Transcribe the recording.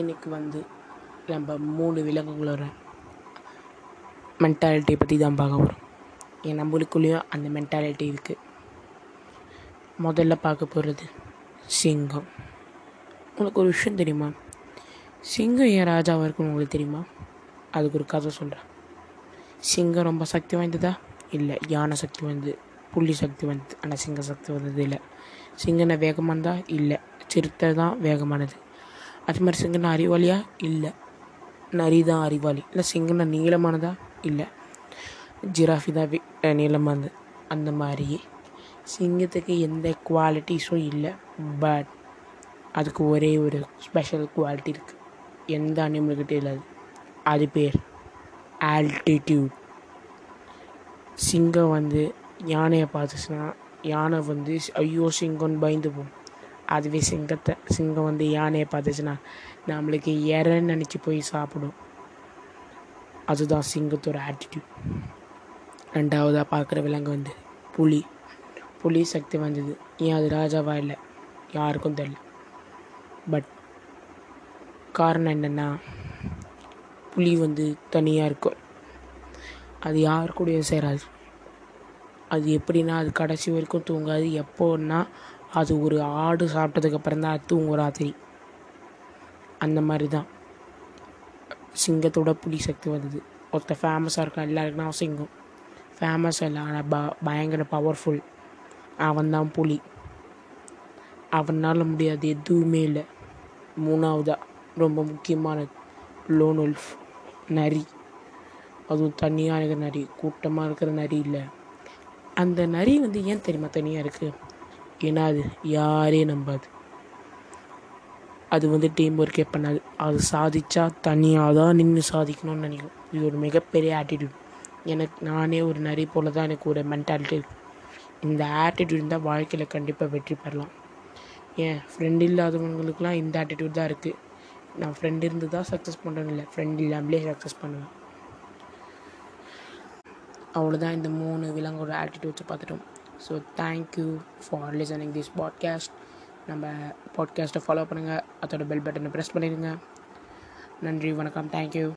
இன்றைக்கி வந்து நம்ம மூணு விலங்குகளோட மென்டாலிட்டியை பற்றி தான் பார்க்க போகிறோம் ஏன் நம்மளுக்குள்ளேயும் அந்த மென்டாலிட்டி இருக்குது முதல்ல பார்க்க போகிறது சிங்கம். உங்களுக்கு ஒரு விஷயம் தெரியுமா? சிங்கம் ஏன் ராஜாவாக இருக்குன்னு உங்களுக்கு தெரியுமா? அதுக்கு ஒரு கதை சொல்கிறேன் சிங்கம் ரொம்ப சக்தி வாய்ந்ததா? இல்லை யானை சக்தி வாய்ந்தது புள்ளி சக்தி வாய்ந்தது ஆனால் சிங்க சக்தி வந்தது இல்லை. சிங்கனை வேகமானதா? இல்லை சிறுத்தை தான் வேகமானது. அது மாதிரி சிங்கன அறிவாளியா? இல்லை. நரி தான் அறிவாளி. இல்லை சிங்கன்னா நீளமானதா? இல்லை. ஜிராஃபி தான் நீளமானது. அந்த மாதிரி. சிங்கத்துக்கு எந்த குவாலிட்டிஸும் இல்லை. பட் அதுக்கு ஒரே ஒரு ஸ்பெஷல் குவாலிட்டி இருக்குது எந்த அனிமல்கிட்ட இல்லாது. அது பேர் ஆல்டிடியூட் சிங்கம் வந்து யானையை பார்த்துச்சுன்னா யானை வந்து ஐயோ சிங்கம்னு பயந்து போகும். அதுவே சிங்கத்தை சிங்கம் வந்து யானையை பார்த்துச்சுன்னா நம்மளுக்கு இறன்னு நினச்சி போய் சாப்பிடும். அதுதான் சிங்கத்தோட ஆட்டிடியூட் ரெண்டாவதாக பார்க்குற விலங்கு வந்து புலி. புலி சக்தி வந்தது ஏன் அது ராஜாவாக இல்லை? யாருக்கும் தெரியல. பட் காரணம் என்னென்னா புலி வந்து தனியாக இருக்கும் அது யார் கூடயும் சேராது. அது எப்படின்னா அது கடைசி வரைக்கும் தூங்காது. எப்போன்னா அது ஒரு ஆடு சாப்பிட்டதுக்கப்புறம் தான் அது தூங்கும் ராத்திரி. அந்த மாதிரி தான். சிங்கத்தோட புலி சக்தி வந்தது. ஒருத்தர் ஃபேமஸாக இருக்கான். எல்லாருக்குன்னா அவன் சிங்கம். ஃபேமஸ் இல்லை. ஆனால் ப பயங்கர பவர்ஃபுல் அவன் தான் புலி. அவனால் முடியாது. எதுவுமே இல்லை. மூணாவதாக ரொம்ப முக்கியமானது லோன் உல்ஃப் நரி. அதுவும் தனியாக இருக்கிற நரி. கூட்டமாக இருக்கிற நரி இல்லை. அந்த நரி வந்து ஏன் தெரியுமா தனியாக இருக்குது ஏன்னா அது யாரையும் நம்பாது. அது வந்து டீம் ஒர்க்கே பண்ணாது. அது சாதிச்சா தனியாக தான் நின்று சாதிக்கணும்னு நினைக்கும். இது ஒரு மிகப்பெரிய ஆட்டிடியூட் எனக்கு நானே ஒரு நரி போல தான் எனக்கு ஒரு மென்டாலிட்டி இருக்குது இந்த ஆட்டிடியூட் இருந்தால் வாழ்க்கையில் கண்டிப்பாக வெற்றி பெறலாம். ஏன்? ஃப்ரெண்ட் இல்லாதவங்களுக்குலாம் இந்த ஆட்டிடியூட் தான் இருக்குது நான் ஃப்ரெண்ட் இருந்து தான் சக்ஸஸ் பண்ணுறேன்னு இல்லை. ஃப்ரெண்ட் இல்லாமலே சக்ஸஸ் பண்ணுவேன். அவ்வளோதான் இந்த மூணு விலங்கோட ஆட்டிடியூட்ஸை பார்த்துட்டோம். So thank you for listening this podcast நம்ம பாட்காஸ்ட்டை ஃபாலோ பண்ணுங்கள் அதோட பெல் பட்டனை ப்ரெஸ் பண்ணிடுங்க. நன்றி வணக்கம். தேங்க்யூ